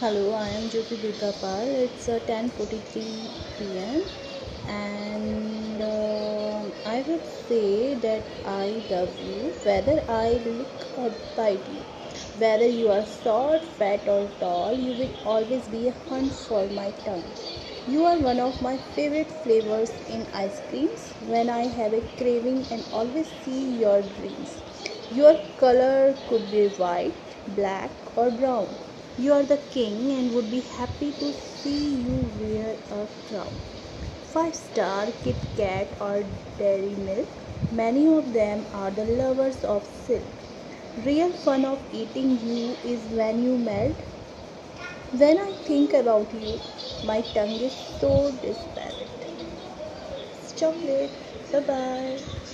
Hello, I am Jyoti Durgapal. It's uh, 10:43 p.m. and uh, I would say that I love you whether I look or bite you. Whether you are short, fat, or tall, you will always be a hunt for my tongue. You are one of my favorite flavors in ice creams when I have a craving and always see your dreams. Your color could be white, black, or brown. You are the king and would be happy to see you wear a crown. Five star, Kit Kat, or Dairy Milk, many of them are the lovers of silk. Real fun of eating you is when you melt. When I think about you, my tongue is so desperate. It's chocolate. Bye bye.